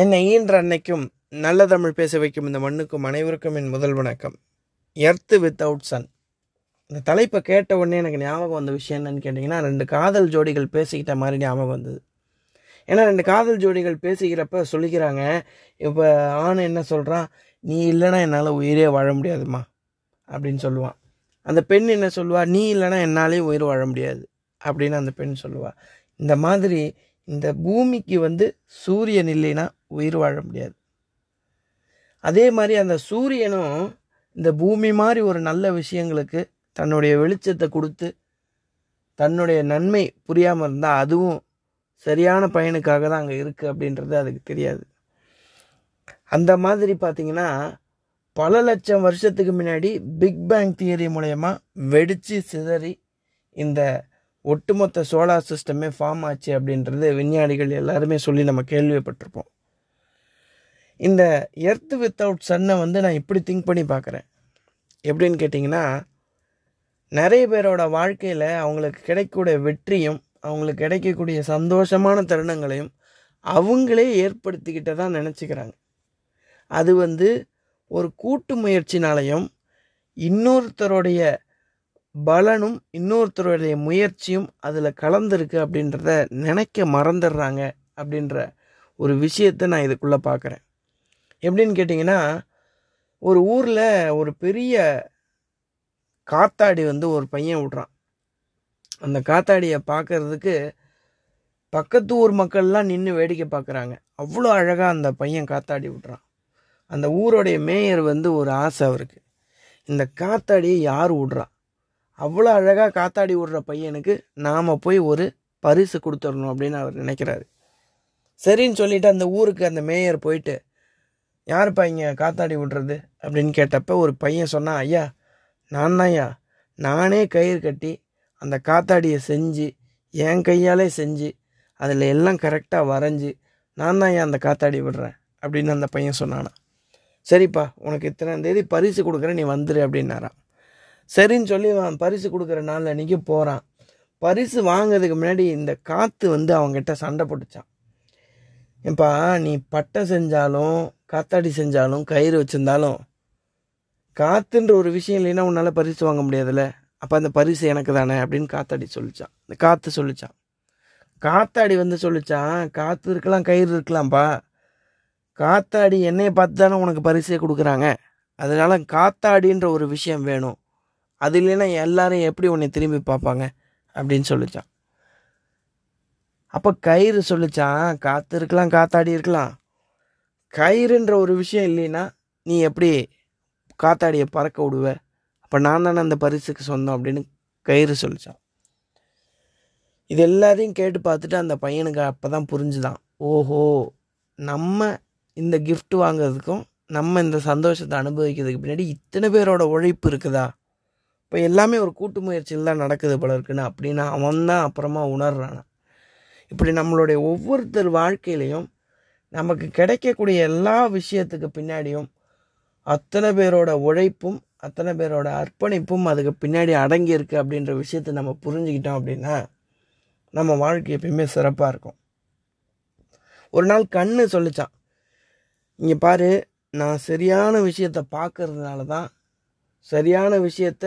என்னை ஈன்ற அன்னைக்கும் நல்ல தமிழ் பேச வைக்கும் இந்த மண்ணுக்கும் அனைவருக்கும் என் முதல் வணக்கம். எர்த்து வித்தவுட் சன் இந்த தலைப்பை கேட்ட உடனே எனக்கு ஞாபகம் வந்த விஷயம் என்னன்னு கேட்டிங்கன்னா ரெண்டு காதல் ஜோடிகள் பேசிக்கிட்ட மாதிரி ஞாபகம் வந்தது. ஏன்னா ரெண்டு காதல் ஜோடிகள் பேசிக்கிறப்ப சொல்லிக்கிறாங்க இப்போ ஆண் என்ன சொல்கிறான் நீ இல்லைன்னா என்னால் உயிரே வாழ முடியாதுமா அப்படின்னு சொல்லுவான். அந்த பெண் என்ன சொல்லுவா? நீ இல்லைன்னா என்னாலே உயிர் வாழ முடியாது அப்படின்னு அந்த பெண் சொல்லுவாள் இந்த மாதிரி இந்த பூமிக்கு வந்து சூரியன் இல்லைன்னா உயிர் வாழ முடியாது. அதே மாதிரி அந்த சூரியனும் இந்த பூமி மாதிரி ஒரு நல்ல விஷயங்களுக்கு தன்னுடைய வெளிச்சத்தை கொடுத்து தன்னுடைய நன்மை புரியாமல் இருந்தால் அதுவும் சரியான பயனுக்காக தான் அங்கே இருக்குது அப்படின்றது அதுக்கு தெரியாது. அந்த மாதிரி பார்த்தீங்கன்னா பல லட்சம் வருஷத்துக்கு முன்னாடி பிக் பேங் தியரி மூலயமா வெடித்து சிதறி இந்த ஒட்டுமொத்த சோலார் சிஸ்டமே ஃபார்ம் ஆச்சு அப்படின்றது விஞ்ஞானிகள் எல்லாருமே சொல்லி நம்ம கேள்விப்பட்டிருப்போம். இந்த எர்த் வித்தவுட் சன்னை வந்து நான் இப்படி திங்க் பண்ணி பார்க்குறேன். எப்படின்னு கேட்டிங்கன்னா நிறைய பேரோட வாழ்க்கையில் அவங்களுக்கு கிடைக்கக்கூடிய வெற்றியும் அவங்களுக்கு கிடைக்கக்கூடிய சந்தோஷமான தருணங்களையும் அவங்களே ஏற்படுத்திக்கிட்டதான் நினச்சிக்கிறாங்க. அது வந்து ஒரு கூட்டு முயற்சினாலையும் இன்னொருத்தருடைய பலனும் இன்னொருத்தருடைய முயற்சியும் அதில் கலந்துருக்கு அப்படின்றத நினைக்க மறந்துடுறாங்க அப்படின்ற ஒரு விஷயத்தை நான் இதுக்குள்ளே பார்க்குறேன் எப்படின்னு கேட்டிங்கன்னா ஒரு ஊரில் ஒரு பெரிய காத்தாடி வந்து ஒரு பையன் விட்றான். அந்த காத்தாடியை பார்க்கறதுக்கு பக்கத்து ஊர் மக்கள்லாம் நின்று வேடிக்கை பார்க்குறாங்க அவ்வளோ அழகாக அந்த பையன் காத்தாடி விட்றான். அந்த ஊரோடைய மேயர் வந்து ஒரு ஆசை அவருக்கு. இந்த காத்தாடியை யார் விட்றா? அவ்வளோ அழகாக காத்தாடி விடுற பையனுக்கு நாம் போய் ஒரு பரிசு கொடுத்துடணும் அப்படின்னு அவர் நினைக்கிறாரு. சரின்னு சொல்லிட்டு அந்த ஊருக்கு அந்த மேயர் போயிட்டு யாருப்பா இங்கே காத்தாடி விடுறது அப்படின்னு கேட்டப்ப ஒரு பையன் சொன்னான் ஐயா நான் ஐயா நானே கயிறு கட்டி அந்த காத்தாடியை செஞ்சு என் கையாலே செஞ்சு அதில் எல்லாம் கரெக்டாக வரைஞ்சி நான் தான் ஏன் அந்த காத்தாடி விடுறேன் அப்படின்னு அந்த பையன் சொன்னானா. சரிப்பா உனக்கு இத்தனை தேதி பரிசு கொடுக்குறேன் நீ வந்துடு அப்படின்னாரான் சரின்னு சொல்லி அவன் பரிசு கொடுக்குற நாளில் அன்றைக்கி போகிறான் பரிசு வாங்கிறதுக்கு முன்னாடி இந்த காற்று வந்து அவங்ககிட்ட சண்டை போட்டுச்சான். ஏப்பா நீ பட்டை செஞ்சாலும் காத்தாடி செஞ்சாலும் கயிறு வச்சுருந்தாலும் காற்றுன்ற ஒரு விஷயம் இல்லைன்னா உன்னால் பரிசு வாங்க முடியாதுல்ல. அப்போ அந்த பரிசு எனக்கு தானே அப்படின்னு காத்தாடி சொல்லிச்சான். இந்த காற்று சொல்லிச்சான். காத்தாடி வந்து சொல்லிச்சான் காற்று இருக்கலாம் கயிறு இருக்கலாம்ப்பா காத்தாடி என்னையை பார்த்து தானே உனக்கு பரிசே கொடுக்குறாங்க. அதனால் காத்தாடின்ற ஒரு விஷயம் வேணும். அது இல்லைன்னா எல்லாரும் எப்படி உன்னை திரும்பி பார்ப்பாங்க? அப்படின்னு சொல்லிச்சான். அப்போ கயிறு சொல்லிச்சான் காற்று இருக்கலாம் காத்தாடி இருக்கலாம். கயிறுன்ற ஒரு விஷயம் இல்லைன்னா நீ எப்படி காத்தாடியை பறக்க விடுவ? அப்போ நான் தானே அந்த பரிசுக்கு சொந்தம் அப்படின்னு கயிறு சொல்லிச்சான். இது எல்லாத்தையும் கேட்டு பார்த்துட்டு அந்த பையனுக்கு அப்போ தான் புரிஞ்சுதான். ஓஹோ நம்ம இந்த கிஃப்ட் வாங்குறதுக்கும் நம்ம இந்த சந்தோஷத்தை அனுபவிக்கிறதுக்கு பின்னாடி இத்தனை பேரோட உழைப்பு இருக்குதா? இப்போ எல்லாமே ஒரு கூட்டு முயற்சியில் தான் நடக்குது போல இருக்குன்னு அப்படின்னு அவன் தான் அப்புறமா உணர்றானா. இப்படி நம்மளுடைய ஒவ்வொருத்தர் வாழ்க்கையிலையும் நமக்கு கிடைக்கக்கூடிய எல்லா விஷயத்துக்கு பின்னாடியும் அத்தனை பேரோட உழைப்பும் அத்தனை பேரோட அர்ப்பணிப்பும் அதுக்கு பின்னாடி அடங்கியிருக்கு அப்படின்ற விஷயத்தை நம்ம புரிஞ்சுக்கிட்டோம் அப்படின்னா நம்ம வாழ்க்கை எப்பயுமே சிறப்பாக இருக்கும். ஒரு நாள் கண்ணு சொல்லிச்சான். இங்கே பாரு நான் சரியான விஷயத்த பார்க்கறதுனால தான் சரியான விஷயத்த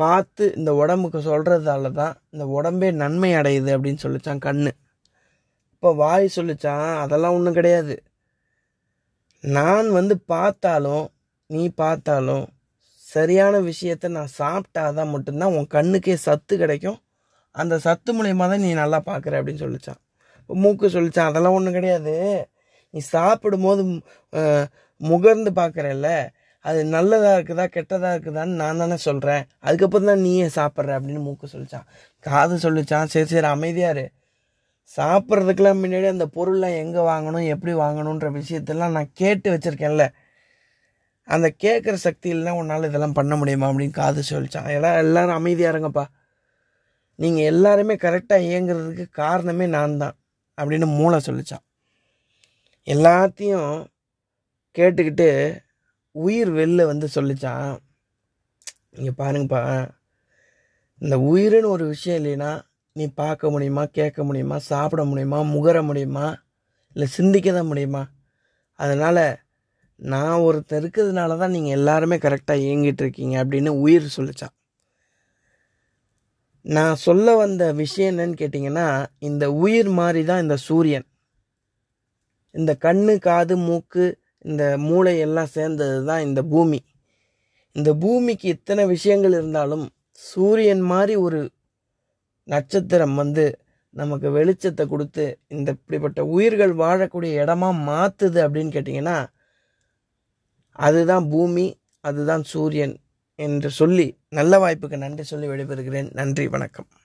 பார்த்து இந்த உடம்புக்கு சொல்கிறதால தான் இந்த உடம்பே நன்மை அடையுது அப்படின்னு சொல்லிச்சான் கண்ணு. இப்போ வாய் சொல்லிச்சான் அதெல்லாம் ஒன்றும் கிடையாது. நான் வந்து பார்த்தாலும் நீ பார்த்தாலும் சரியான விஷயத்த நான் சாப்பிட்டாதான் மட்டும்தான் உன் கண்ணுக்கே சத்து கிடைக்கும். அந்த சத்து மூலயமா தான் நீ நல்லா பார்க்குற அப்படின்னு சொல்லிச்சான். இப்போ மூக்கு சொல்லிச்சான் அதெல்லாம் ஒன்றும் கிடையாது. நீ சாப்பிடும்போது முகர்ந்து பார்க்குறல்ல. அது நல்லதாக இருக்குதா கெட்டதாக இருக்குதான்னு நான் தானே சொல்கிறேன் அதுக்கப்புறம் தான் நீயே சாப்பிட்ற அப்படின்னு மூக்கு சொல்லிச்சான். காது சொல்லிச்சான். சரி சரி அமைதியாரு சாப்பிட்றதுக்கெல்லாம் முன்னாடி அந்த பொருள்லாம் எங்கே வாங்கணும் எப்படி வாங்கணுன்ற விஷயத்தெல்லாம் நான் கேட்டு வச்சுருக்கேன்ல. அந்த கேட்குற சக்தி இல்லைன்னா உன்னால் இதெல்லாம் பண்ண முடியுமா அப்படின்னு காது சொல்லிச்சான். எல்லாம் எல்லோரும் அமைதியாக இருங்கப்பா. நீங்கள் எல்லாருமே கரெக்டாக இயங்குறதுக்கு காரணமே நான் தான் அப்படின்னு மூளை சொல்லிச்சான். எல்லாத்தையும் கேட்டுக்கிட்டு உயிர் வெளில வந்து சொல்லிச்சான் நீங்கள் பாருங்கப்பா. இந்த உயிர்னு ஒரு விஷயம் இல்லைன்னா நீ பார்க்க முடியுமா கேட்க முடியுமா சாப்பிட முடியுமா முகர முடியுமா இல்லை சிந்திக்க தான் முடியுமா? அதனால் நான் ஒருத்தர் இருக்கிறதுனால தான் நீங்கள் எல்லாருமே கரெக்டாக இயங்கிட்டு இருக்கீங்க அப்படின்னு உயிர் சொல்லிச்சான் நான் சொல்ல வந்த விஷயம் என்னன்னு கேட்டிங்கன்னா இந்த உயிர் மாதிரி தான் இந்த சூரியன். இந்த கண்ணு காது மூக்கு இந்த மூளை எல்லாம் சேர்ந்தது தான் இந்த பூமி. இந்த பூமிக்கு இத்தனை விஷயங்கள் இருந்தாலும் சூரியன் மாதிரி ஒரு நட்சத்திரம் வந்து நமக்கு வெளிச்சத்தை கொடுத்து இந்த இப்படிப்பட்ட உயிர்கள் வாழக்கூடிய இடமா மாற்றுது அப்படின்னு கேட்டிங்கன்னா அதுதான் பூமி அதுதான் சூரியன் என்று சொல்லி நல்ல வாய்ப்புக்கு நன்றி சொல்லி விடைபெறுகிறேன். நன்றி வணக்கம்.